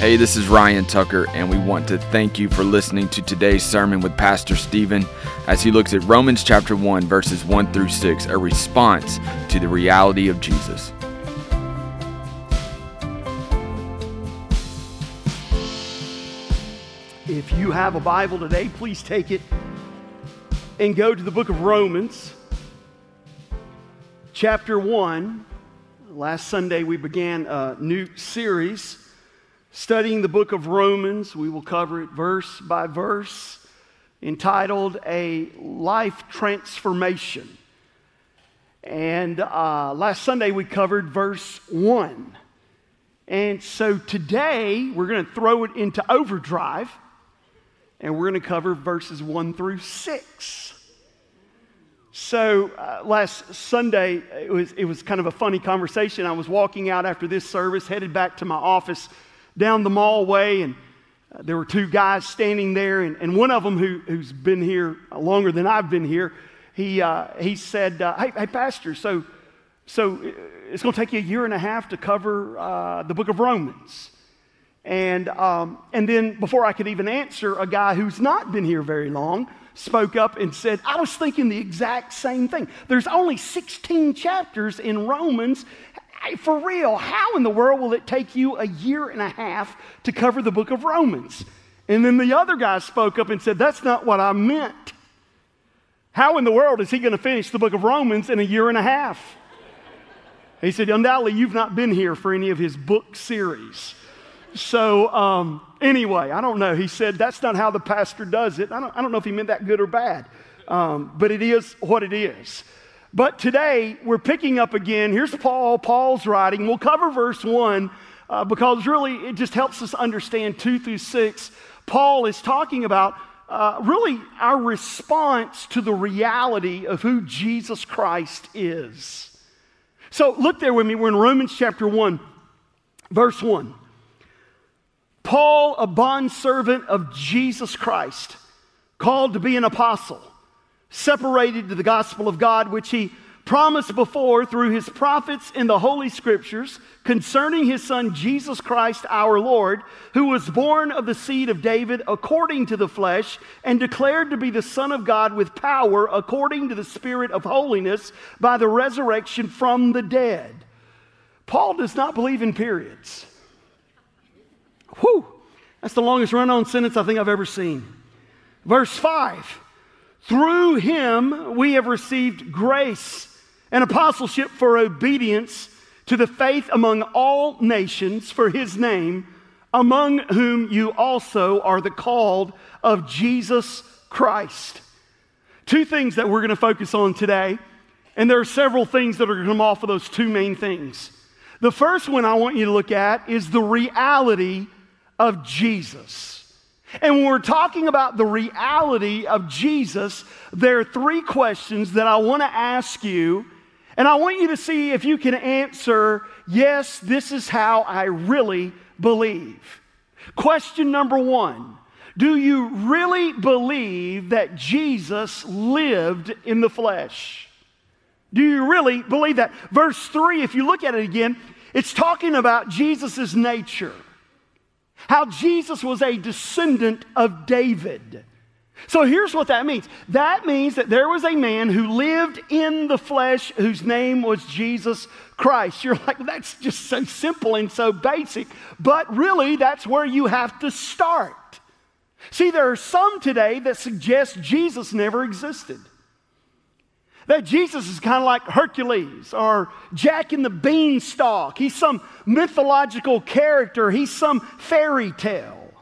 Hey, this is Ryan Tucker, and we want to thank you for listening to today's sermon with Pastor Stephen as he looks at Romans chapter 1, verses 1 through 6, a response to the reality of Jesus. If you have a Bible today, please take it and go to the book of Romans, chapter 1. Last Sunday, we began a new series studying the book of Romans. We will cover it verse by verse, entitled A Life Transformation. And uh, last Sunday we covered verse 1. And so today we're going to throw it into overdrive and we're going to cover verses 1 through 6. So uh, last Sunday, it was, it was kind of a funny conversation. I was walking out after this service, headed back to my office down the mallway, and uh, there were two guys standing there, and, and one of them who, who's been here longer than I've been here, he, uh, he said, uh, hey, hey, Pastor, so, so uh, it's going to take you a year and a half to cover uh, the book of Romans. And, um, and then before I could even answer, a guy who's not been here very long spoke up and said, I was thinking the exact same thing. There's only 16 chapters in Romans, for real, how in the world will it take you a year and a half to cover the book of Romans? And then the other guy spoke up and said, That's not what I meant. How in the world is he going to finish the book of Romans in a year and a half? He said, Undoubtedly, you've not been here for any of his book series. So, um, anyway, I don't know. He said, That's not how the pastor does it. I don't, I don't know if he meant that good or bad, um, but it is what it is. But today we're picking up again. Here's Paul. Paul's writing. We'll cover verse 1 uh, because really it just helps us understand 2 through 6. Paul is talking about uh, really our response to the reality of who Jesus Christ is. So look there with me. We're in Romans chapter 1, verse 1. Paul, a bondservant of Jesus Christ, called to be an apostle separated to the gospel of God, which he promised before through his prophets in the Holy Scriptures concerning his son Jesus Christ our Lord, who was born of the seed of David according to the flesh, and declared to be the Son of God with power according to the Spirit of holiness by the resurrection from the dead. Paul does not believe in periods. Whew, that's the longest run on sentence I think I've ever seen. Verse 5 through him, we have received grace and apostleship for obedience to the faith among all nations for his name, among whom you also are the called of Jesus Christ. Two things that we're going to focus on today, and there are several things that are going to come off of those two main things. The first one I want you to look at is the reality of Jesus. And when we're talking about the reality of Jesus, there are three questions that I want to ask you. And I want you to see if you can answer, yes, this is how I really believe. Question number one Do you really believe that Jesus lived in the flesh? Do you really believe that? Verse 3, if you look at it again, it's talking about Jesus' nature how Jesus was a descendant of David. So here's what that means that means that there was a man who lived in the flesh whose name was Jesus Christ. You're like, that's just so simple and so basic. But really, that's where you have to start. See, there are some today that suggest Jesus never existed. That Jesus is kind of like Hercules or Jack in the Beanstalk. He's some mythological character, he's some fairy tale.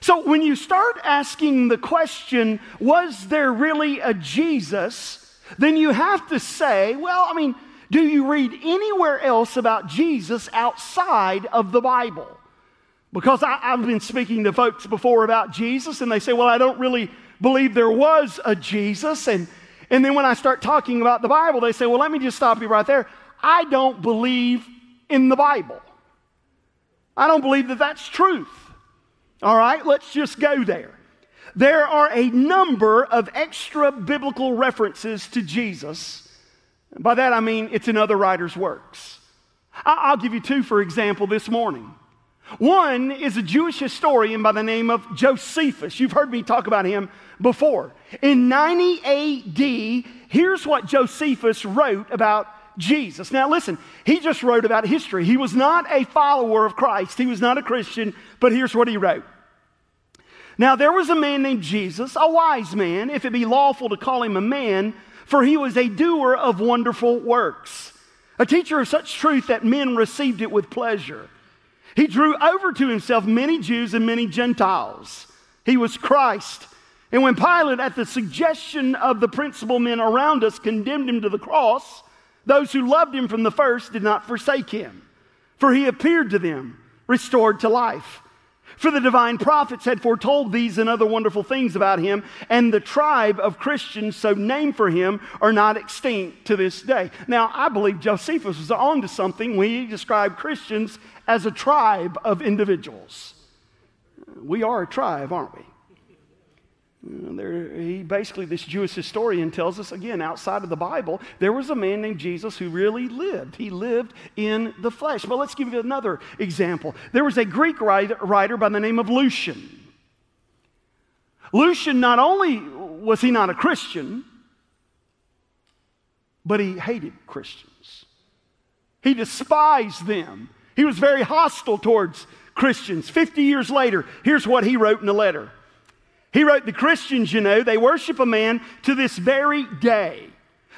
So when you start asking the question, was there really a Jesus? Then you have to say, well, I mean, do you read anywhere else about Jesus outside of the Bible? Because I, have been speaking to folks before about Jesus, and they say, well, I don't really believe there was a Jesus. And and then when I start talking about the Bible, they say, well, let me just stop you right there. I don't believe in the Bible. I don't believe that that's truth. All right, let's just go there. There are a number of extra biblical references to Jesus. By that I mean it's in other writers' works. I'll give you two, for example, this morning. One is a Jewish historian by the name of Josephus. You've heard me talk about him before. In 90 AD, here's what Josephus wrote about Jesus. Now, listen, he just wrote about history. He was not a follower of Christ, he was not a Christian, but here's what he wrote. Now, there was a man named Jesus, a wise man, if it be lawful to call him a man, for he was a doer of wonderful works, a teacher of such truth that men received it with pleasure. He drew over to himself many Jews and many Gentiles. He was Christ. And when Pilate, at the suggestion of the principal men around us, condemned him to the cross, those who loved him from the first did not forsake him, for he appeared to them, restored to life. For the divine prophets had foretold these and other wonderful things about him, and the tribe of Christians, so named for him, are not extinct to this day. Now, I believe Josephus was on to something when he described Christians as a tribe of individuals. We are a tribe, aren't we? There, he basically, this Jewish historian tells us again, outside of the Bible, there was a man named Jesus who really lived. He lived in the flesh. But let's give you another example. There was a Greek writer, by the name of Lucian. Lucian, not only was he not a Christian, but he hated Christians. He despised them. He was very hostile towards Christians. 50 years later, here's what he wrote in a letter. He wrote, The Christians, you know, they worship a man to this very day.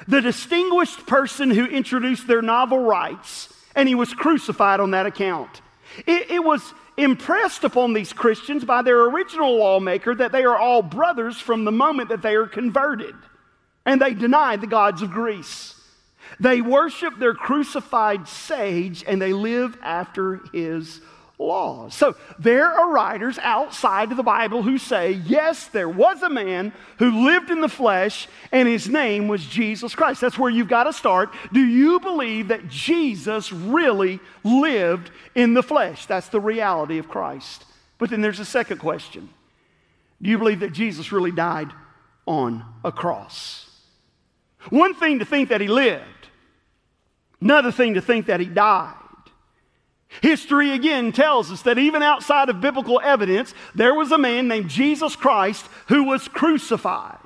The distinguished person who introduced their novel rites, and he was crucified on that account. It, it was impressed upon these Christians by their original lawmaker that they are all brothers from the moment that they are converted. And they deny the gods of Greece. They worship their crucified sage and they live after his laws. So there are writers outside of the Bible who say, yes, there was a man who lived in the flesh and his name was Jesus Christ. That's where you've got to start. Do you believe that Jesus really lived in the flesh? That's the reality of Christ. But then there's a second question Do you believe that Jesus really died on a cross? One thing to think that he lived, another thing to think that he died. History again tells us that even outside of biblical evidence, there was a man named Jesus Christ who was crucified.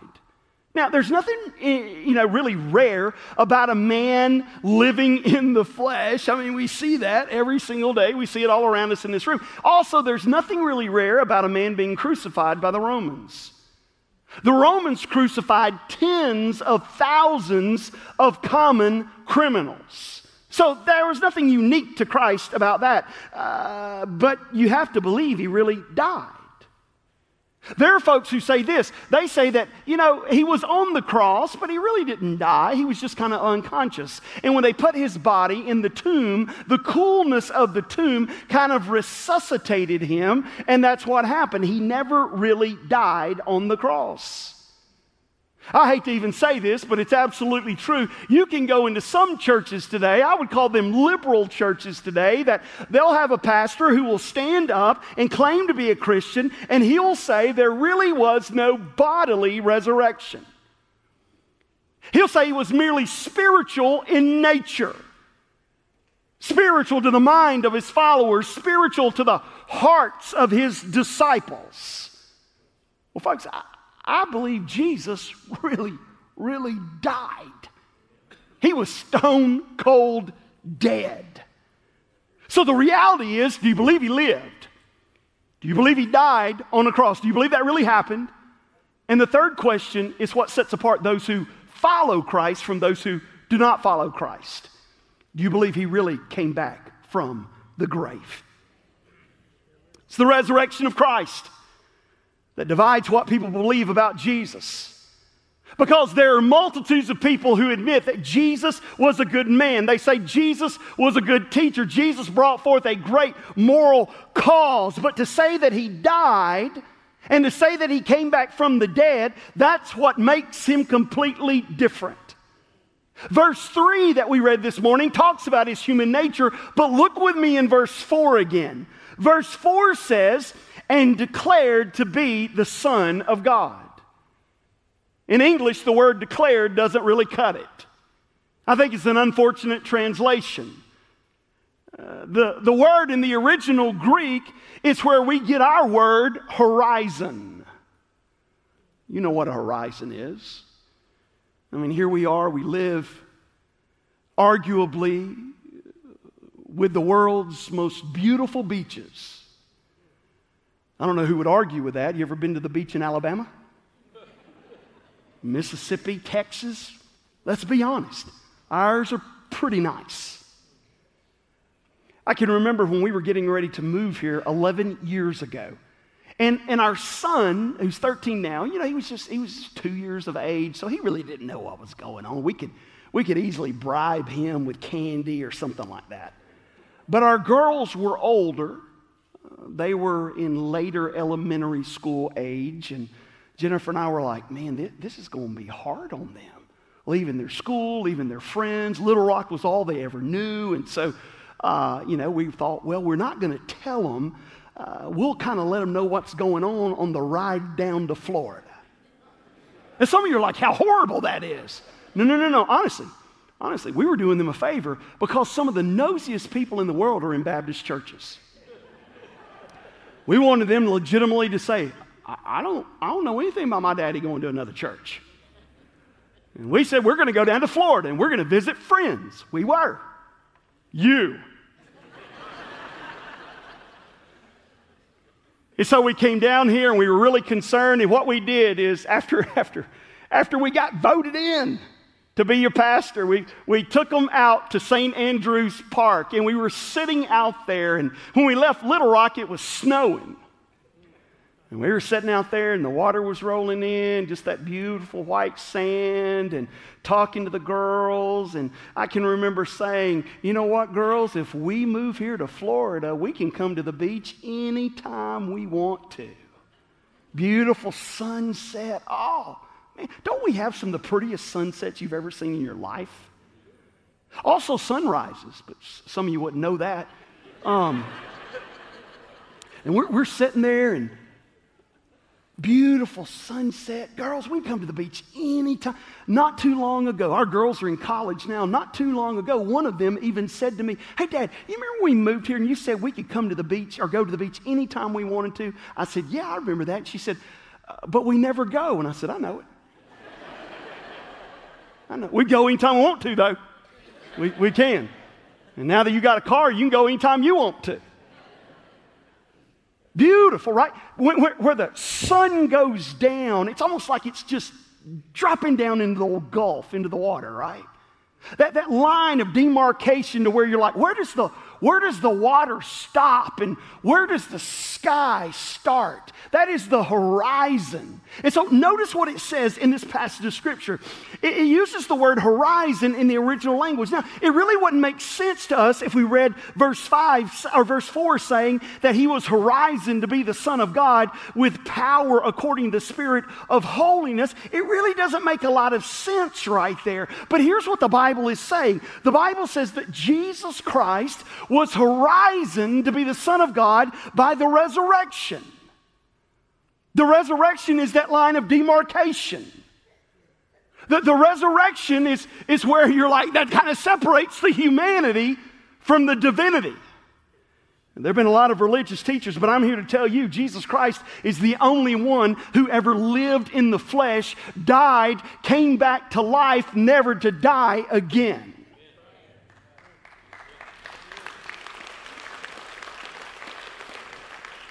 Now, there's nothing, eh, you know, really rare about a man living in the flesh. I mean, we see that every single day. We see it all around us in this room. Also, there's nothing really rare about a man being crucified by the Romans. The Romans crucified tens of thousands of common criminals. So there was nothing unique to Christ about that. Uh, but you have to believe he really died. There are folks who say this. They say that, you know, he was on the cross, but he really didn't die. He was just kind of unconscious. And when they put his body in the tomb, the coolness of the tomb kind of resuscitated him. And that's what happened. He never really died on the cross. I hate to even say this, but it's absolutely true. You can go into some churches today, I would call them liberal churches today, that they'll have a pastor who will stand up and claim to be a Christian, and he'll say there really was no bodily resurrection. He'll say he was merely spiritual in nature. Spiritual to the mind of his followers, spiritual to the hearts of his disciples. Well, folks, I, I believe Jesus really, really died. He was stone cold dead. So the reality is do you believe he lived? Do you believe he died on a cross? Do you believe that really happened? And the third question is what sets apart those who follow Christ from those who do not follow Christ. Do you believe he really came back from the grave? It's the resurrection of Christ that divides what people believe about Jesus. Because there are multitudes of people who admit that Jesus was a good man. They say Jesus was a good teacher. Jesus brought forth a great moral cause. But to say that he died and to say that he came back from the dead, that's what makes him completely different. Verse 3 that we read this morning talks about his human nature, but look with me in verse 4 again. Verse 4 says, and declared to be the Son of God. In English, the word declared doesn't really cut it. I think it's an unfortunate translation. Uh, the, the word in the original Greek is where we get our word horizon. You know what a horizon is. I mean, here we are, we live arguably with the world's most beautiful beaches. I don't know who would argue with that. You ever been to the beach in Alabama? Mississippi, Texas? Let's be honest. Ours are pretty nice. I can remember when we were getting ready to move here 11 years ago. And, and our son, who's 13 now, you know, he was just, he was just two years of age, so he really didn't know what was going on. We could, we could easily bribe him with candy or something like that. But our girls were older. They were in later elementary school age. And Jennifer and I were like, man, this is going to be hard on them. Leaving their school, leaving their friends. Little Rock was all they ever knew. And so, uh, you know, we thought, well, we're not going to tell them. Uh, we'll kind of let them know what's going on on the ride down to Florida. And some of you are like, how horrible that is. No, no, no, no. Honestly, honestly, we were doing them a favor because some of the nosiest people in the world are in Baptist churches. We wanted them legitimately to say, I, I don't, I don't know anything about my daddy going to another church. And we said, we're going to go down to Florida and we're going to visit friends. We were. You. and so we came down here and we were really concerned. And what we did is, after, after, after we got voted in, to be your pastor. We, we took them out to St. Andrew's Park and we were sitting out there. And when we left Little Rock, it was snowing. And we were sitting out there and the water was rolling in, just that beautiful white sand, and talking to the girls. And I can remember saying, you know what, girls, if we move here to Florida, we can come to the beach anytime we want to. Beautiful sunset. Oh, man, don't we have some of the prettiest sunsets you've ever seen in your life? Also, sunrises, but some of you wouldn't know that. Um, and we're, we're sitting there and Beautiful sunset. Girls, we come to the beach anytime. Not too long ago, our girls are in college now. Not too long ago, one of them even said to me, Hey, Dad, you remember we moved here and you said we could come to the beach or go to the beach anytime we wanted to? I said, Yeah, I remember that. She said, uh, But we never go. And I said, I know it. We go anytime we want to, though. We, we can. And now that you got a car, you can go anytime you want to. Beautiful, right? Where, where, the sun goes down, it's almost like it's just dropping down into the Gulf, into the water, right? That, that line of demarcation to where you're like, where does the where does the water stop and where does the sky start? That is the horizon. And so notice what it says in this passage of scripture. It, it, uses the word horizon in the original language. Now, it really wouldn't make sense to us if we read verse 5 or verse 4 saying that he was horizon to be the Son of God with power according to the Spirit of holiness. It really doesn't make a lot of sense right there. But here's what the Bible is saying the Bible says that Jesus Christ was horizon to be the Son of God by the resurrection. The resurrection is that line of demarcation. The, the resurrection is, is where you're like, that kind of separates the humanity from the divinity. There have been a lot of religious teachers, but I'm here to tell you Jesus Christ is the only one who ever lived in the flesh, died, came back to life, never to die again.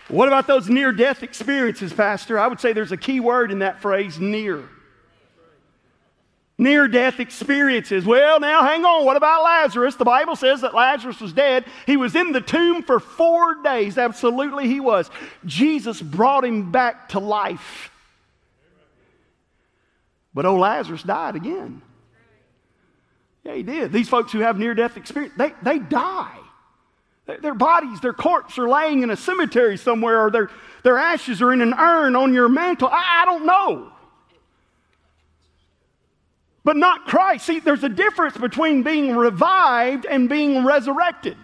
What about those near death experiences, Pastor? I would say there's a key word in that phrase near. Near death experiences. Well, now hang on. What about Lazarus? The Bible says that Lazarus was dead. He was in the tomb for four days. Absolutely, he was. Jesus brought him back to life. But old Lazarus died again. Yeah, he did. These folks who have near death experience, they, they die. Their bodies, their corpse are laying in a cemetery somewhere, or their, their ashes are in an urn on your mantle. I, I don't know. But not Christ. See, there's a difference between being revived and being resurrected.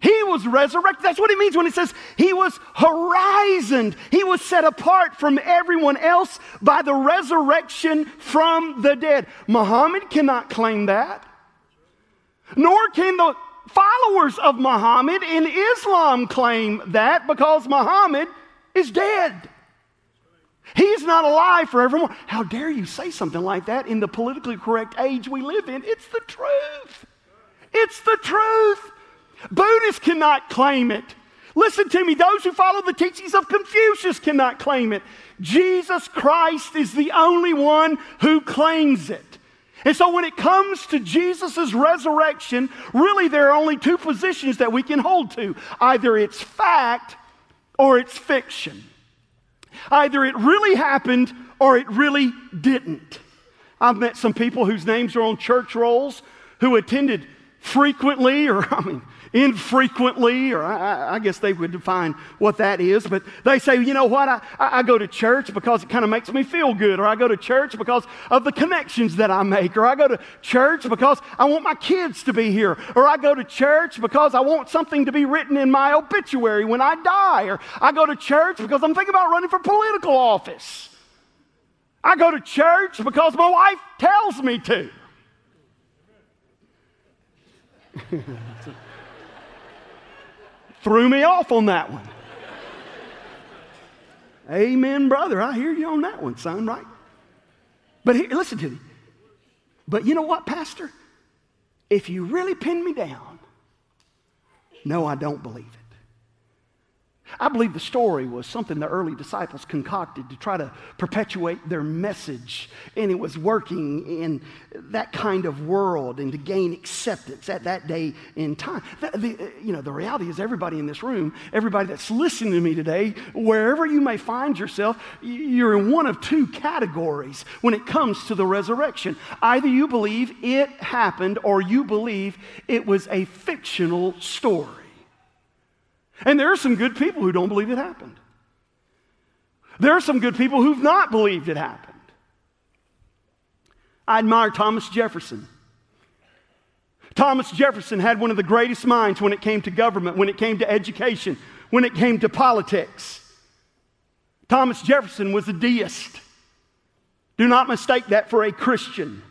He was resurrected. That's what it means when it says he was horizoned. He was set apart from everyone else by the resurrection from the dead. Muhammad cannot claim that. Nor can the followers of Muhammad in Islam claim that because Muhammad is dead. He's not alive forevermore. How dare you say something like that in the politically correct age we live in? It's the truth. It's the truth. Buddhists cannot claim it. Listen to me, those who follow the teachings of Confucius cannot claim it. Jesus Christ is the only one who claims it. And so when it comes to Jesus' resurrection, really there are only two positions that we can hold to either it's fact or it's fiction. Either it really happened or it really didn't. I've met some people whose names are on church rolls who attended frequently, or I mean, infrequently, or I, I, guess they would define what that is, but they say, you know what, I, I go to church because it kind of makes me feel good, or I go to church because of the connections that I make, or I go to church because I want my kids to be here, or I go to church because I want something to be written in my obituary when I die, or I go to church because I'm thinking about running for political office. I go to church because my wife tells me to. Threw me off on that one. Amen, brother. I hear you on that one, son, right? But here, listen to me. But you know what, Pastor? If you really pin me down, no, I don't believe it. I believe the story was something the early disciples concocted to try to perpetuate their message, and it was working in that kind of world and to gain acceptance at that day in time. The, you know, the reality is, everybody in this room, everybody that's listening to me today, wherever you may find yourself, you're in one of two categories when it comes to the resurrection. Either you believe it happened, or you believe it was a fictional story. And there are some good people who don't believe it happened. There are some good people who've not believed it happened. I admire Thomas Jefferson. Thomas Jefferson had one of the greatest minds when it came to government, when it came to education, when it came to politics. Thomas Jefferson was a deist. Do not mistake that for a Christian.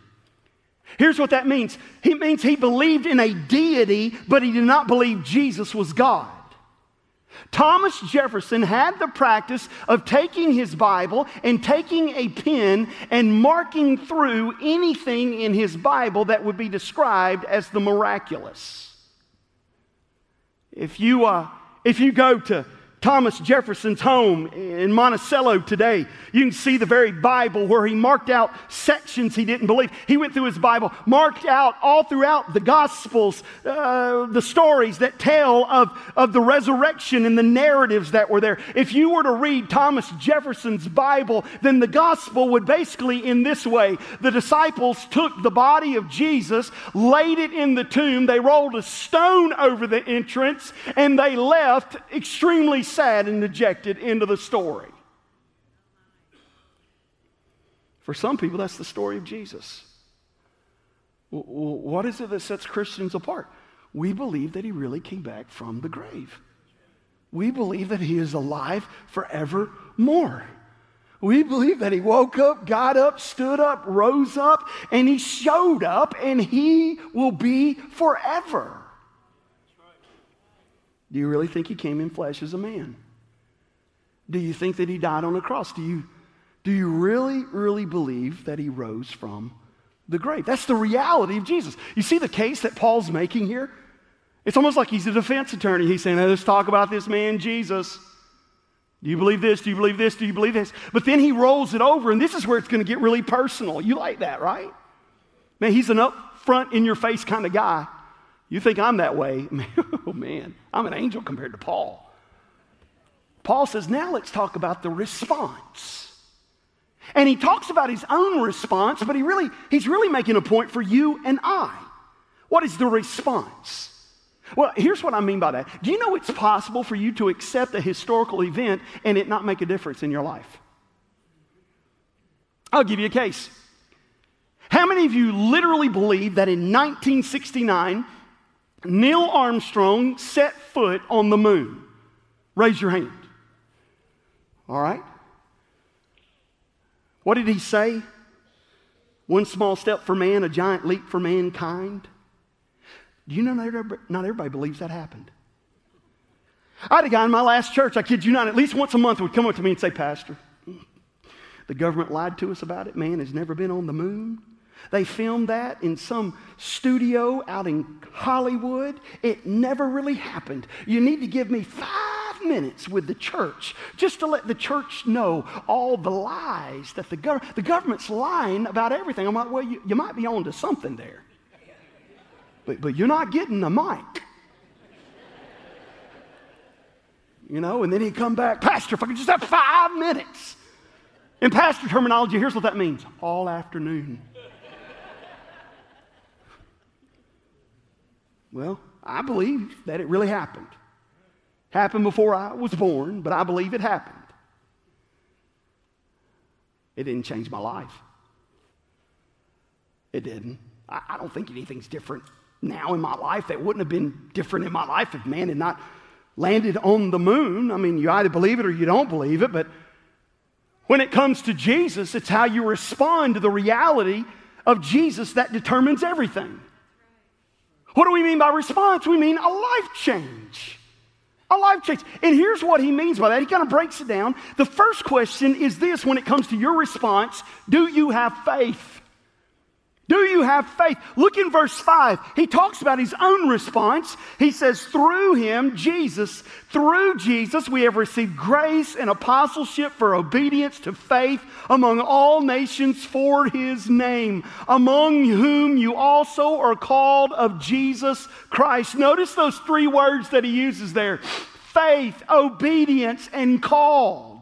Here's what that means it means he believed in a deity, but he did not believe Jesus was God. Thomas Jefferson had the practice of taking his Bible and taking a pen and marking through anything in his Bible that would be described as the miraculous. If you, uh, if you go to Thomas Jefferson's home in Monticello today. You can see the very Bible where he marked out sections he didn't believe. He went through his Bible, marked out all throughout the Gospels uh, the stories that tell of, of the resurrection and the narratives that were there. If you were to read Thomas Jefferson's Bible, then the Gospel would basically in this way the disciples took the body of Jesus, laid it in the tomb, they rolled a stone over the entrance, and they left extremely sad and dejected into the story. For some people, that's the story of Jesus. What is it that sets Christians apart? We believe that he really came back from the grave. We believe that he is alive forevermore. We believe that he woke up, got up, stood up, rose up, and he showed up, and he will be forever. Do you really think he came in flesh as a man? Do you think that he died on a cross? Do you, do you really, really believe that he rose from the grave? That's the reality of Jesus. You see the case that Paul's making here? It's almost like he's a defense attorney. He's saying, let's talk about this man, Jesus. Do you believe this? Do you believe this? Do you believe this? But then he rolls it over, and this is where it's going to get really personal. You like that, right? Man, he's an upfront, in your face kind of guy. You think I'm that way? man, I'm an angel compared to Paul. Paul says, now let's talk about the response. And he talks about his own response, but he really, he's really making a point for you and I. What is the response? Well, here's what I mean by that. Do you know it's possible for you to accept a historical event and it not make a difference in your life? I'll give you a case. How many of you literally believe that in 1969, Neil Armstrong set foot on the moon? Raise your hand. All right? What did he say? One small step for man, a giant leap for mankind. Do you know not everybody, not everybody believes that happened? I had a guy in my last church, I kid you not, at least once a month would come up to me and say, Pastor, the government lied to us about it. Man has never been on the moon. They filmed that in some studio out in Hollywood. It never really happened. You need to give me five minutes with the church just to let the church know all the lies that the, gov- the government's lying about everything. I'm like, well, you, you might be on to something there. But, but you're not getting the mic. You know, and then he'd come back, Pastor, if I could just have five minutes. In pastor terminology, here's what that means all afternoon. Well, I believe that it really happened. Happened before I was born, but I believe it happened. It didn't change my life. It didn't. I, I don't think anything's different now in my life that wouldn't have been different in my life if man had not landed on the moon. I mean, you either believe it or you don't believe it, but when it comes to Jesus, it's how you respond to the reality of Jesus that determines everything. What do we mean by response? We mean a life change. A life change. And here's what he means by that. He kind of breaks it down. The first question is this when it comes to your response do you have faith? Do you have faith? Look in verse 5. He talks about his own response. He says, Through him, Jesus, through Jesus, we have received grace and apostleship for obedience to faith among all nations for his name, among whom you also are called of Jesus Christ. Notice those three words that he uses there faith, obedience, and call.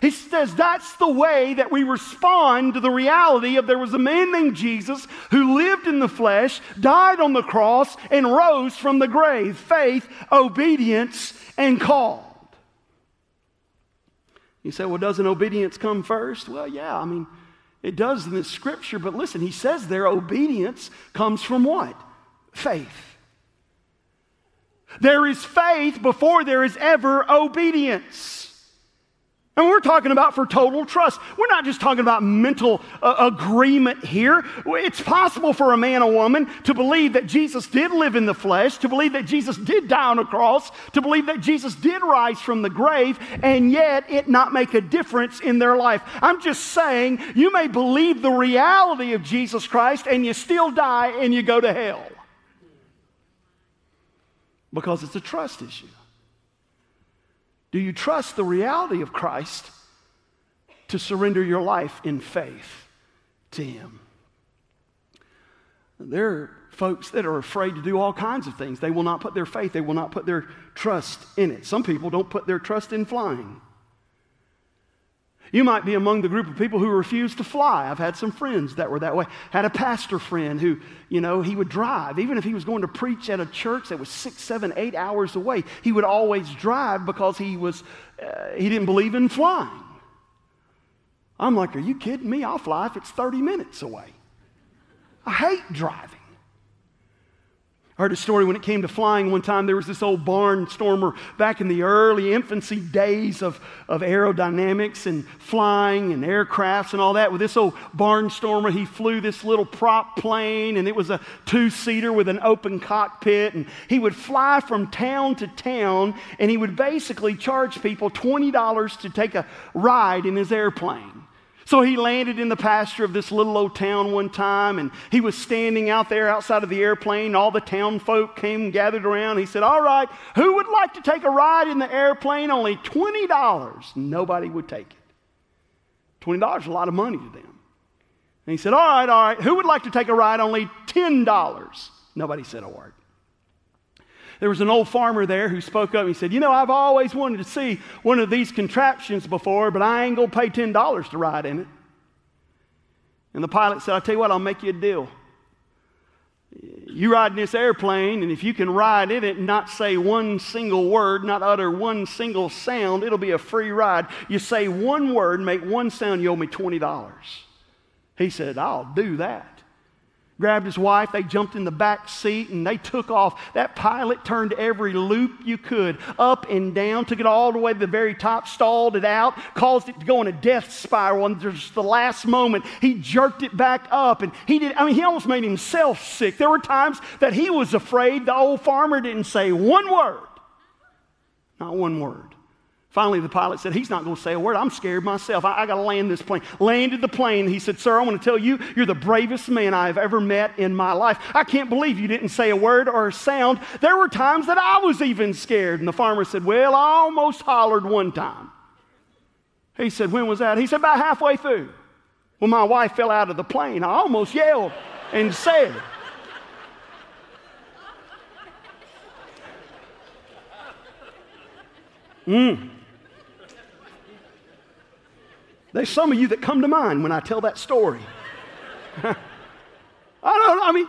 He says that's the way that we respond to the reality of there was a man named Jesus who lived in the flesh, died on the cross, and rose from the grave. Faith, obedience, and called. You say, well, doesn't obedience come first? Well, yeah, I mean, it does in the scripture, but listen, he says there obedience comes from what? Faith. There is faith before there is ever obedience. And we're talking about for total trust. We're not just talking about mental uh, agreement here. It's possible for a man or woman to believe that Jesus did live in the flesh, to believe that Jesus did die on a cross, to believe that Jesus did rise from the grave, and yet it not make a difference in their life. I'm just saying you may believe the reality of Jesus Christ and you still die and you go to hell because it's a trust issue. Do you trust the reality of Christ to surrender your life in faith to Him? There are folks that are afraid to do all kinds of things. They will not put their faith, they will not put their trust in it. Some people don't put their trust in flying. You might be among the group of people who refuse to fly. I've had some friends that were that way. Had a pastor friend who, you know, he would drive. Even if he was going to preach at a church that was six, seven, eight hours away, he would always drive because he was, uh, he didn't believe in flying. I'm like, are you kidding me? I'll fly if it's 30 minutes away. I hate driving. I heard a story when it came to flying one time. There was this old barnstormer back in the early infancy days of, of aerodynamics and flying and aircrafts and all that. With this old barnstormer, he flew this little prop plane, and it was a two seater with an open cockpit. And he would fly from town to town, and he would basically charge people $20 to take a ride in his airplane. So he landed in the pasture of this little old town one time, and he was standing out there outside of the airplane. All the town folk came gathered around. He said, All right, who would like to take a ride in the airplane? Only $20. Nobody would take it. $20 is a lot of money to them. And he said, All right, all right, who would like to take a ride? Only $10. Nobody said a word there was an old farmer there who spoke up and he said, You know, I've always wanted to see one of these contraptions before, but I ain't going to pay $10 to ride in it. And the pilot said, I'll tell you what, I'll make you a deal. You ride in this airplane, and if you can ride in it and not say one single word, not utter one single sound, it'll be a free ride. You say one word, make one sound, you owe me $20. He said, I'll do that. Grabbed his wife, they jumped in the back seat, and they took off. That pilot turned every loop you could, up and down, took it all the way to the very top, stalled it out, caused it to go in a death spiral. And just the last moment, he jerked it back up. And he did, I mean, he almost made himself sick. There were times that he was afraid the old farmer didn't say one word. Not one word. Finally, the pilot said, He's not going to say a word. I'm scared myself. I, I got to land this plane. Landed the plane. He said, Sir, I want to tell you, you're the bravest man I have ever met in my life. I can't believe you didn't say a word or a sound. There were times that I was even scared. And the farmer said, Well, I almost hollered one time. He said, When was that? He said, About halfway through. When my wife fell out of the plane, I almost yelled and said, Mm. There's some of you that come to mind when I tell that story. I don't know. I mean,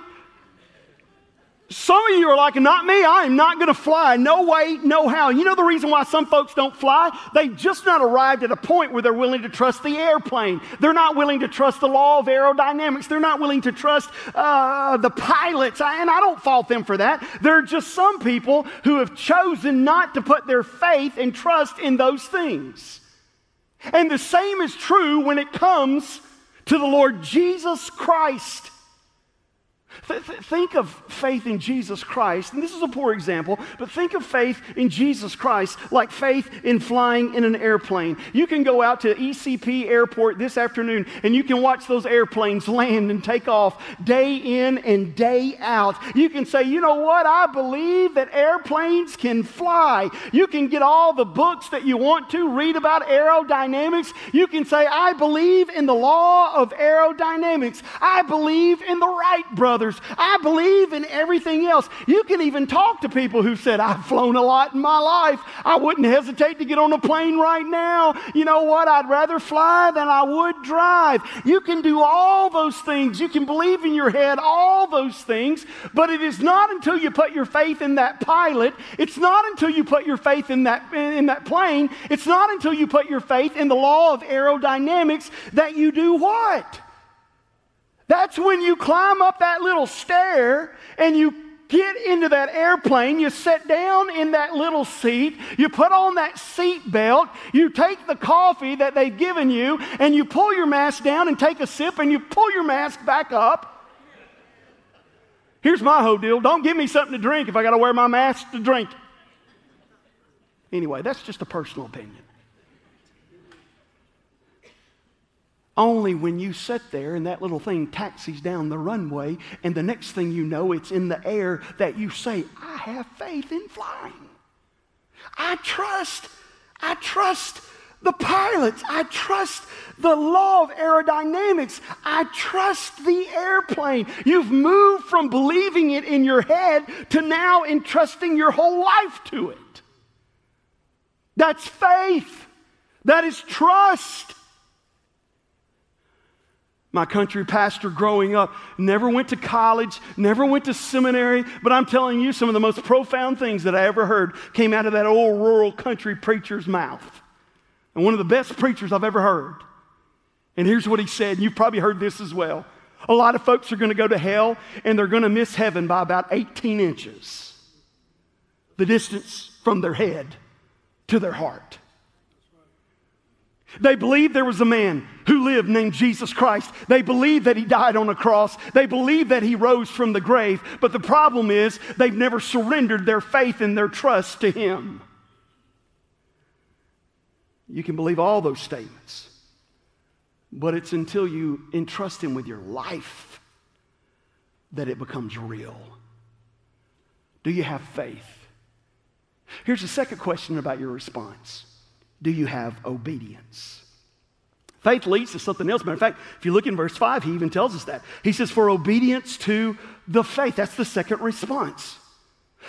some of you are like, not me, I am not going to fly. No way, no how. You know the reason why some folks don't fly? They've just not arrived at a point where they're willing to trust the airplane. They're not willing to trust the law of aerodynamics. They're not willing to trust uh, the pilots. And I don't fault them for that. There are just some people who have chosen not to put their faith and trust in those things. And the same is true when it comes to the Lord Jesus Christ. Th- th- think of faith in Jesus Christ, and this is a poor example, but think of faith in Jesus Christ like faith in flying in an airplane. You can go out to ECP Airport this afternoon and you can watch those airplanes land and take off day in and day out. You can say, you know what, I believe that airplanes can fly. You can get all the books that you want to, read about aerodynamics. You can say, I believe in the law of aerodynamics. I believe in the Wright brothers. I believe in everything else. You can even talk to people who said, I've flown a lot in my life. I wouldn't hesitate to get on a plane right now. You know what? I'd rather fly than I would drive. You can do all those things. You can believe in your head all those things, but it is not until you put your faith in that pilot, it's not until you put your faith in that, in that plane, it's not until you put your faith in the law of aerodynamics that you do what? That's when you climb up that little stair and you get into that airplane, you sit down in that little seat, you put on that seat belt, you take the coffee that they've given you, and you pull your mask down and take a sip, and you pull your mask back up. Here's my whole deal don't give me something to drink if I got to wear my mask to drink. Anyway, that's just a personal opinion. Only when you sit there and that little thing taxis down the runway, and the next thing you know, it's in the air that you say, I have faith in flying. I trust, I trust the pilots. I trust the law of aerodynamics. I trust the airplane. You've moved from believing it in your head to now entrusting your whole life to it. That's faith. That is trust. My country pastor growing up never went to college, never went to seminary, but I'm telling you, some of the most profound things that I ever heard came out of that old rural country preacher's mouth. And one of the best preachers I've ever heard. And here's what he said, and you've probably heard this as well. A lot of folks are going to go to hell and they're going to miss heaven by about 18 inches. The distance from their head to their heart. They believe there was a man who lived named Jesus Christ. They believe that he died on a cross. They believe that he rose from the grave. But the problem is they've never surrendered their faith and their trust to him. You can believe all those statements, but it's until you entrust him with your life that it becomes real. Do you have faith? Here's the second question about your response do you have obedience? Faith leads to something else. Matter of fact, if you look in verse 5, he even tells us that. He says, For obedience to the faith. That's the second response.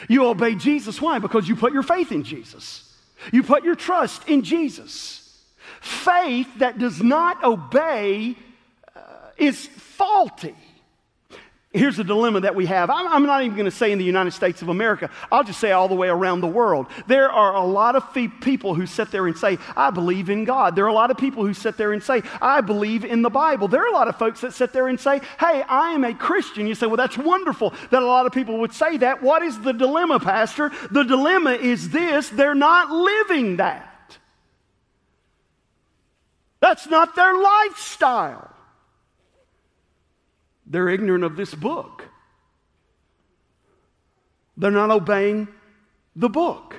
You obey Jesus. Why? Because you put your faith in Jesus, you put your trust in Jesus. Faith that does not obey uh, is faulty. Here's the dilemma that we have. I'm, I'm not even going to say in the United States of America. I'll just say all the way around the world. There are a lot of people who sit there and say, I believe in God. There are a lot of people who sit there and say, I believe in the Bible. There are a lot of folks that sit there and say, Hey, I am a Christian. You say, Well, that's wonderful that a lot of people would say that. What is the dilemma, Pastor? The dilemma is this they're not living that. That's not their lifestyle. They're ignorant of this book. They're not obeying the book.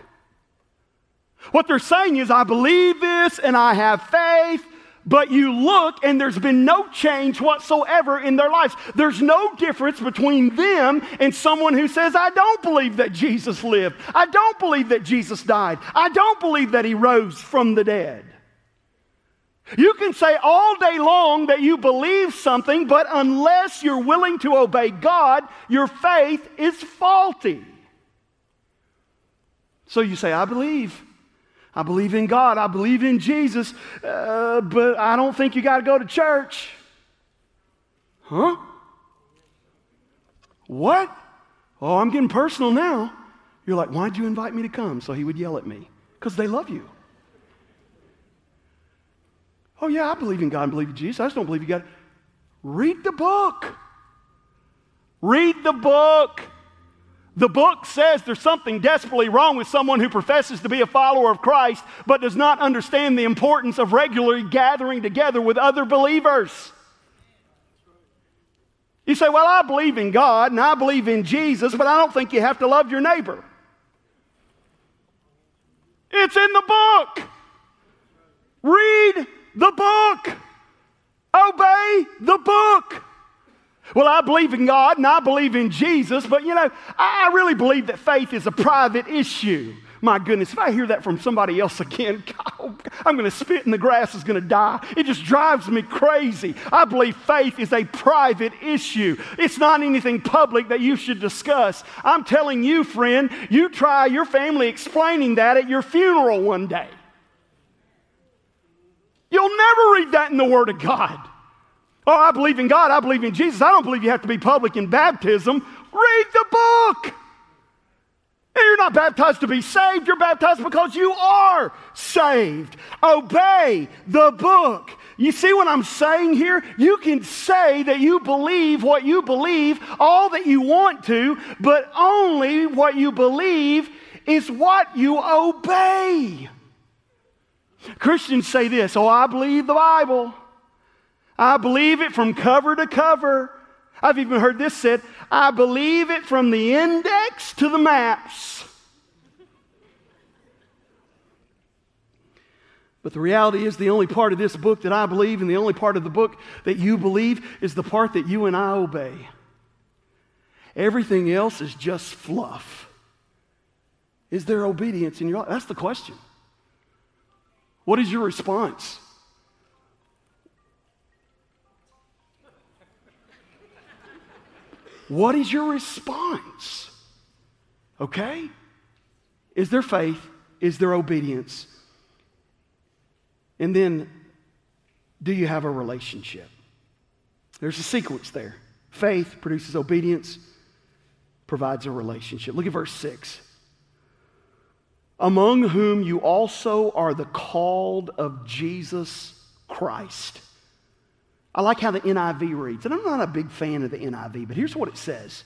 What they're saying is, I believe this and I have faith, but you look and there's been no change whatsoever in their lives. There's no difference between them and someone who says, I don't believe that Jesus lived. I don't believe that Jesus died. I don't believe that he rose from the dead. You can say all day long that you believe something, but unless you're willing to obey God, your faith is faulty. So you say, I believe. I believe in God. I believe in Jesus, uh, but I don't think you got to go to church. Huh? What? Oh, I'm getting personal now. You're like, why'd you invite me to come? So he would yell at me. Because they love you. Oh, yeah, I believe in God and believe in Jesus. I just don't believe you got to. Read the book. Read the book. The book says there's something desperately wrong with someone who professes to be a follower of Christ but does not understand the importance of regularly gathering together with other believers. You say, Well, I believe in God and I believe in Jesus, but I don't think you have to love your neighbor. It's in the book. Read the book. Obey the book. Well, I believe in God and I believe in Jesus, but you know, I really believe that faith is a private issue. My goodness, if I hear that from somebody else again, I'm going to spit in the grass is going to die. It just drives me crazy. I believe faith is a private issue. It's not anything public that you should discuss. I'm telling you, friend, you try your family explaining that at your funeral one day. You'll never read that in the Word of God. Oh, I believe in God. I believe in Jesus. I don't believe you have to be public in baptism. Read the book. You're not baptized to be saved. You're baptized because you are saved. Obey the book. You see what I'm saying here? You can say that you believe what you believe, all that you want to, but only what you believe is what you obey. Christians say this Oh, I believe the Bible. I believe it from cover to cover. I've even heard this said I believe it from the index to the maps. But the reality is, the only part of this book that I believe and the only part of the book that you believe is the part that you and I obey. Everything else is just fluff. Is there obedience in your life? That's the question. What is your response? What is your response? Okay? Is there faith? Is there obedience? And then, do you have a relationship? There's a sequence there. Faith produces obedience, provides a relationship. Look at verse 6 among whom you also are the called of Jesus Christ. I like how the NIV reads, and I'm not a big fan of the NIV, but here's what it says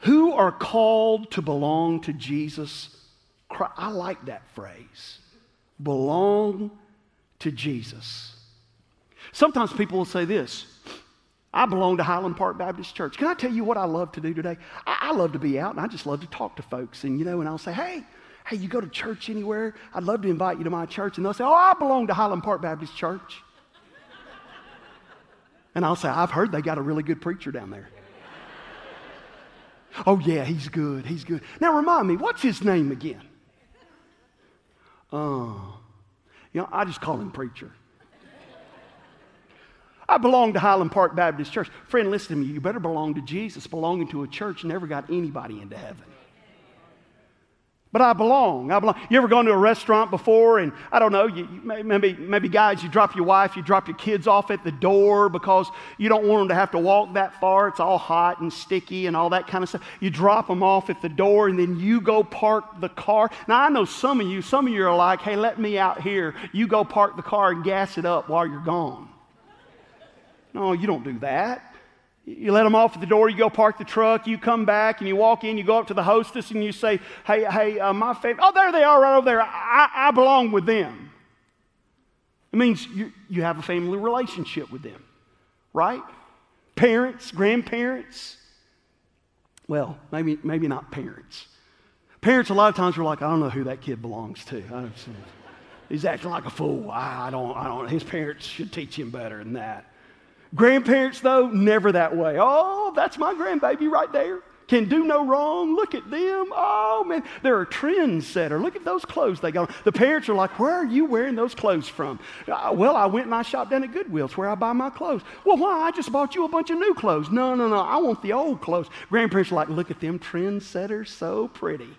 Who are called to belong to Jesus Christ? I like that phrase. Belong to Jesus. Sometimes people will say this I belong to Hiland Park Baptist Church. Can I tell you what I love to do today? I, I love to be out and I just love to talk to folks. And, you know, and I'll say, hey, hey, you go to church anywhere? I'd love to invite you to my church. And they'll say, oh, I belong to Hiland Park Baptist Church. and I'll say, I've heard they got a really good preacher down there. oh, yeah, he's good. He's good. Now, remind me, what's his name again? Oh, you know, I just call him preacher. I belong to Hiland Park Baptist Church. Friend, listen to me. You better belong to Jesus. Belonging to a church never got anybody into heaven. But I belong. I belong. You ever gone to a restaurant before and I don't know, you, maybe, maybe guys, you drop your wife, you drop your kids off at the door because you don't want them to have to walk that far. It's all hot and sticky and all that kind of stuff. You drop them off at the door and then you go park the car. Now, I know some of you, some of you are like, hey, let me out here. You go park the car and gas it up while you're gone. No, you don't do that. You let them off at the door, you go park the truck, you come back and you walk in, you go up to the hostess and you say, Hey, hey, uh, my family, oh, there they are right over there. I, I belong with them. It means you, you have a family relationship with them, right? Parents, grandparents. Well, maybe, maybe not parents. Parents, a lot of times, are like, I don't know who that kid belongs to. I don't, He's acting like a fool. I don't, I don't, his parents should teach him better than that. Grandparents, though, never that way. Oh, that's my grandbaby right there. Can do no wrong. Look at them. Oh, man. They're a trendsetter. Look at those clothes they got. The parents are like, Where are you wearing those clothes from? Uh, well, I went and I shopped down at Goodwill's where I buy my clothes. Well, why? I just bought you a bunch of new clothes. No, no, no. I want the old clothes. Grandparents are like, Look at them trendsetters. So pretty.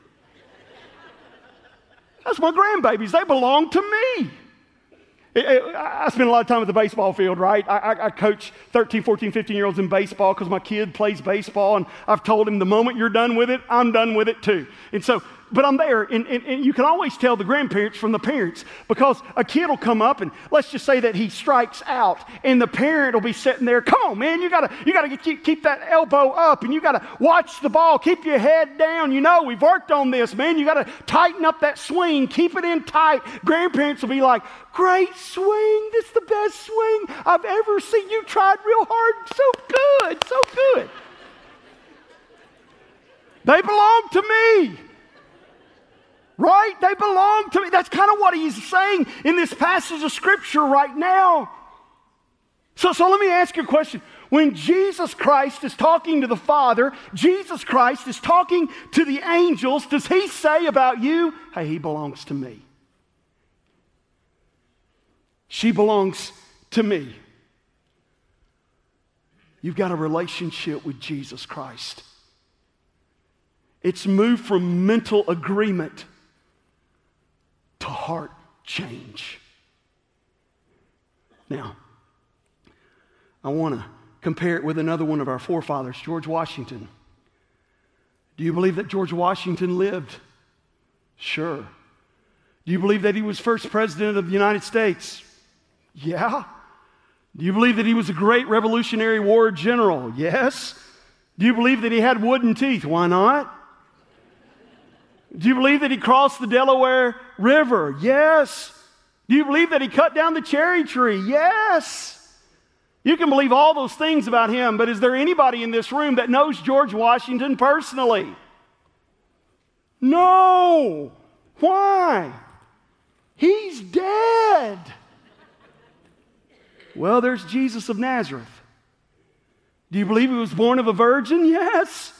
That's my grandbabies. They belong to me. I spend a lot of time at the baseball field, right? I, I, coach 13, 14, 15 year olds in baseball because my kid plays baseball, and I've told him the moment you're done with it, I'm done with it too. And so but I'm there, and, and, and, you can always tell the grandparents from the parents because a kid will come up and let's just say that he strikes out, and the parent will be sitting there. Come on, man, you gotta you gotta keep, keep that elbow up, and you gotta watch the ball, keep your head down. You know we've worked on this, man. You gotta tighten up that swing, keep it in tight. Grandparents will be like, "Great swing, this is the best swing I've ever seen. You tried real hard, so good, so good." They belong to me. Right? They belong to me. That's kind of what he's saying in this passage of scripture right now. So, so let me ask you a question. When Jesus Christ is talking to the Father, Jesus Christ is talking to the angels, does he say about you, hey, he belongs to me? She belongs to me. You've got a relationship with Jesus Christ. It's moved from mental agreement to heart change. Now, I want to compare it with another one of our forefathers, George Washington. Do you believe that George Washington lived? Sure. Do you believe that he was first president of the United States? Yeah. Do you believe that he was a great Revolutionary War general? Yes. Do you believe that he had wooden teeth? Why not? Do you believe that he crossed the Delaware River? Yes. Do you believe that he cut down the cherry tree? Yes. You can believe all those things about him, but is there anybody in this room that knows George Washington personally? No. Why? He's dead. Well, there's Jesus of Nazareth. Do you believe he was born of a virgin? Yes.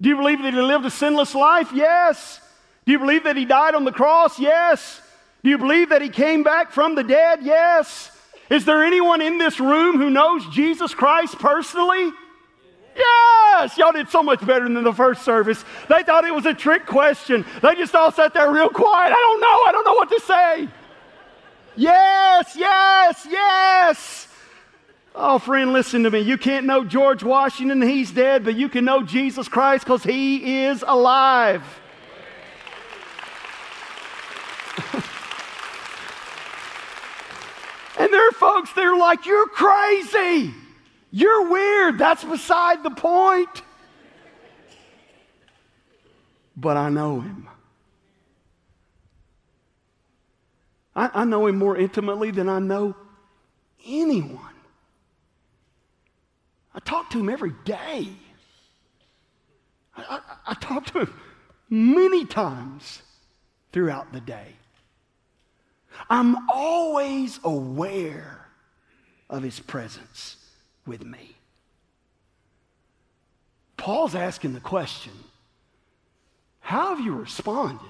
Do you believe that he lived a sinless life? Yes. Do you believe that he died on the cross? Yes. Do you believe that he came back from the dead? Yes. Is there anyone in this room who knows Jesus Christ personally? Yes! Y'all did so much better than the first service. They thought it was a trick question. They just all sat there real quiet. I don't know. I don't know what to say. Yes, yes, yes. Oh, friend, listen to me. You can't know George Washington, he's dead, but you can know Jesus Christ because he is alive. And there are folks that are like, You're crazy. You're weird. That's beside the point. But I know him. I, I know him more intimately than I know anyone. I talk to him every day. I, I, I talk to him many times throughout the day. I'm always aware of his presence with me. Paul's asking the question How have you responded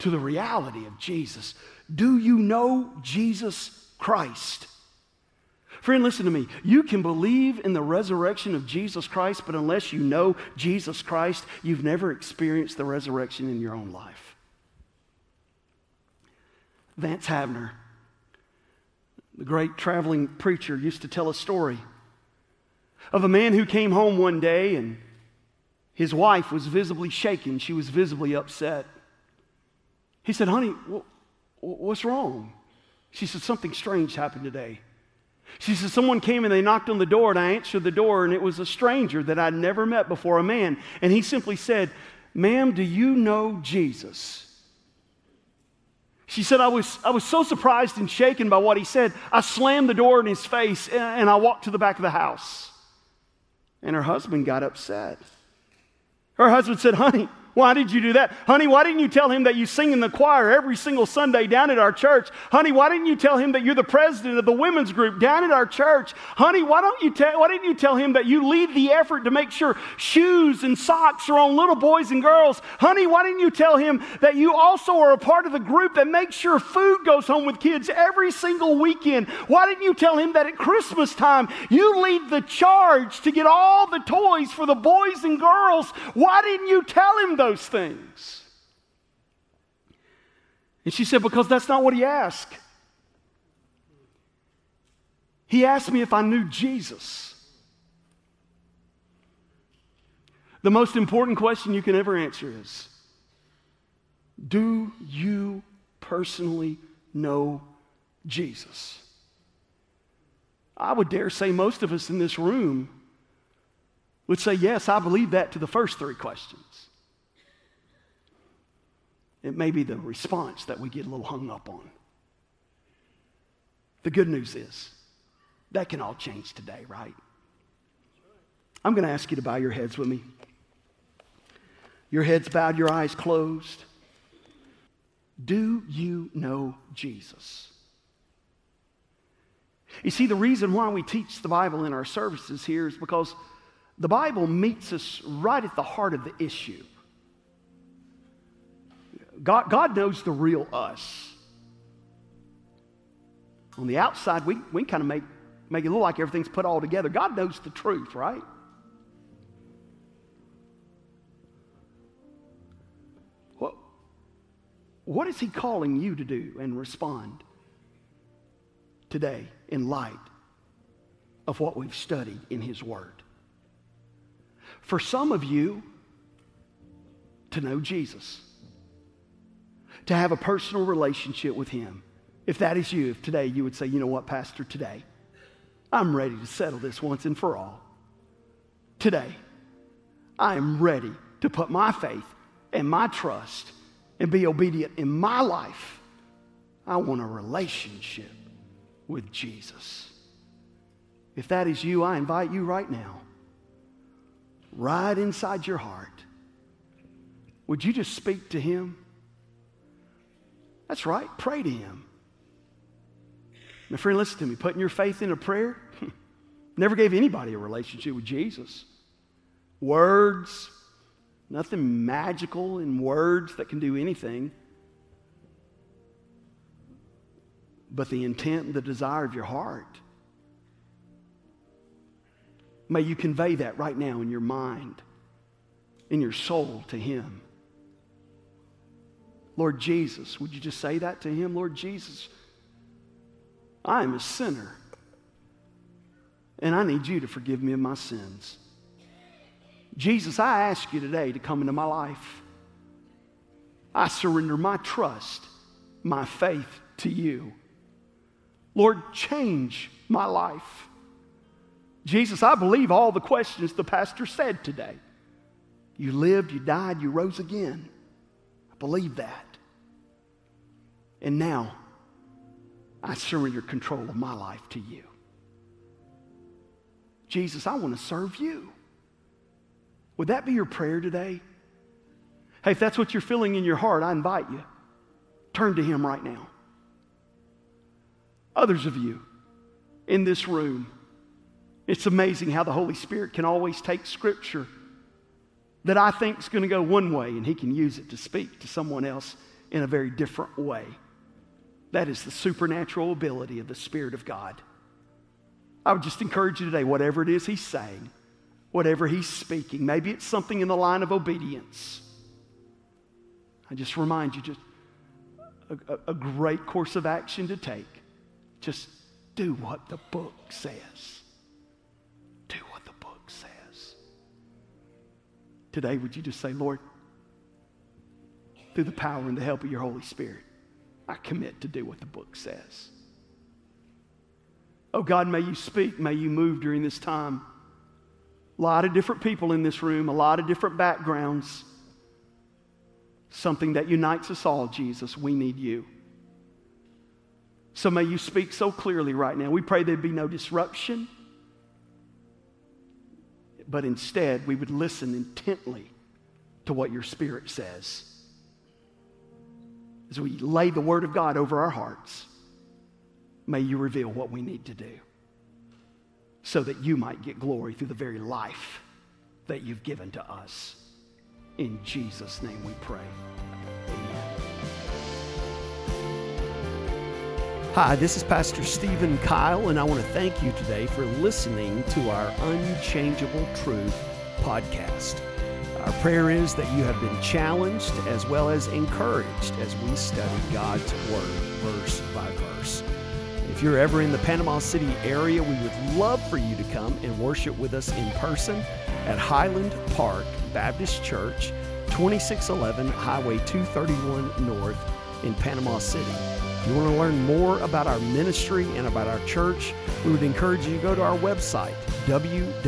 to the reality of Jesus? Do you know Jesus Christ? Friend, listen to me. You can believe in the resurrection of Jesus Christ, but unless you know Jesus Christ, you've never experienced the resurrection in your own life. Vance Havner, the great traveling preacher, used to tell a story of a man who came home one day and his wife was visibly shaken. She was visibly upset. He said, Honey, what's wrong? She said, Something strange happened today. She said, Someone came and they knocked on the door, and I answered the door, and it was a stranger that I'd never met before, a man. And he simply said, Ma'am, do you know Jesus? She said, I was, I was so surprised and shaken by what he said, I slammed the door in his face and, and I walked to the back of the house. And her husband got upset. Her husband said, Honey, why did you do that? Honey, why didn't you tell him that you sing in the choir every single Sunday down at our church? Honey, why didn't you tell him that you're the president of the women's group down at our church? Honey, why don't you tell why didn't you tell him that you lead the effort to make sure shoes and socks are on little boys and girls? Honey, why didn't you tell him that you also are a part of the group that makes sure food goes home with kids every single weekend? Why didn't you tell him that at Christmas time you lead the charge to get all the toys for the boys and girls? Why didn't you tell him those things? And she said, Because that's not what he asked. He asked me if I knew Jesus. The most important question you can ever answer is Do you personally know Jesus? I would dare say most of us in this room would say, Yes, I believe that to the first three questions. It may be the response that we get a little hung up on. The good news is that can all change today, right? I'm going to ask you to bow your heads with me. Your heads bowed, your eyes closed. Do you know Jesus? You see, the reason why we teach the Bible in our services here is because the Bible meets us right at the heart of the issue. God, God knows the real us. On the outside, we, we kind of make, make it look like everything's put all together. God knows the truth, right? What, what is He calling you to do and respond today in light of what we've studied in His Word? For some of you, to know Jesus to have a personal relationship with Him. If that is you, if today you would say, you know what, Pastor, today, I'm ready to settle this once and for all. Today, I am ready to put my faith and my trust and be obedient in my life. I want a relationship with Jesus. If that is you, I invite you right now, right inside your heart, would you just speak to Him? That's right. Pray to Him. My friend, listen to me. Putting your faith in a prayer never gave anybody a relationship with Jesus. Words, nothing magical in words that can do anything. But the intent and the desire of your heart. May you convey that right now in your mind, in your soul to Him. Lord Jesus, would you just say that to him? Lord Jesus, I am a sinner. And I need you to forgive me of my sins. Jesus, I ask you today to come into my life. I surrender my trust, my faith to you. Lord, change my life. Jesus, I believe all the questions the pastor said today. You lived, you died, you rose again. Believe that. And now, I surrender control of my life to you. Jesus, I want to serve you. Would that be your prayer today? Hey, if that's what you're feeling in your heart, I invite you. Turn to Him right now. Others of you in this room, it's amazing how the Holy Spirit can always take Scripture that I think is going to go one way and He can use it to speak to someone else in a very different way. That is the supernatural ability of the Spirit of God. I would just encourage you today, whatever it is He's saying, whatever He's speaking, maybe it's something in the line of obedience. I just remind you, just a, a, great course of action to take. Just do what the book says. Today, would you just say, Lord, through the power and the help of your Holy Spirit, I commit to do what the book says. Oh God, may you speak, may you move during this time. A lot of different people in this room, a lot of different backgrounds. Something that unites us all, Jesus. We need you. So may you speak so clearly right now. We pray there'd be no disruption, but instead we would listen intently to what your Spirit says. As we lay the Word of God over our hearts, may you reveal what we need to do so that you might get glory through the very life that you've given to us. In Jesus' name we pray. Hi, this is Pastor Stephen Kyle, and I want to thank you today for listening to our Unchangeable Truth podcast. Our prayer is that you have been challenged as well as encouraged as we study God's Word verse by verse. If you're ever in the Panama City area, we would love for you to come and worship with us in person at Hiland Park Baptist Church, 2611 Highway 231 North in Panama City. If you want to learn more about our ministry and about our church, we would encourage you to go to our website, www.hiland,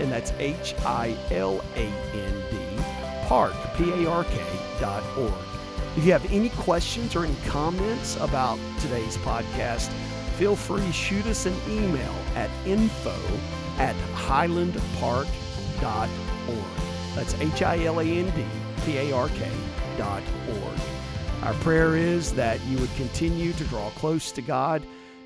and that's H I L A N D, park, P A R K, dot org. If you have any questions or any comments about today's podcast, feel free to shoot us an email at info at hilandpark.org. That's H I L A N D P A R K dot org. Our prayer is that you would continue to draw close to God.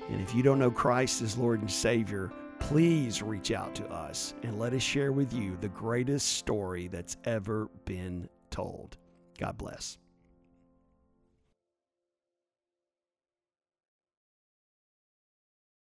And if you don't know Christ as Lord and Savior, please reach out to us and let us share with you the greatest story that's ever been told. God bless.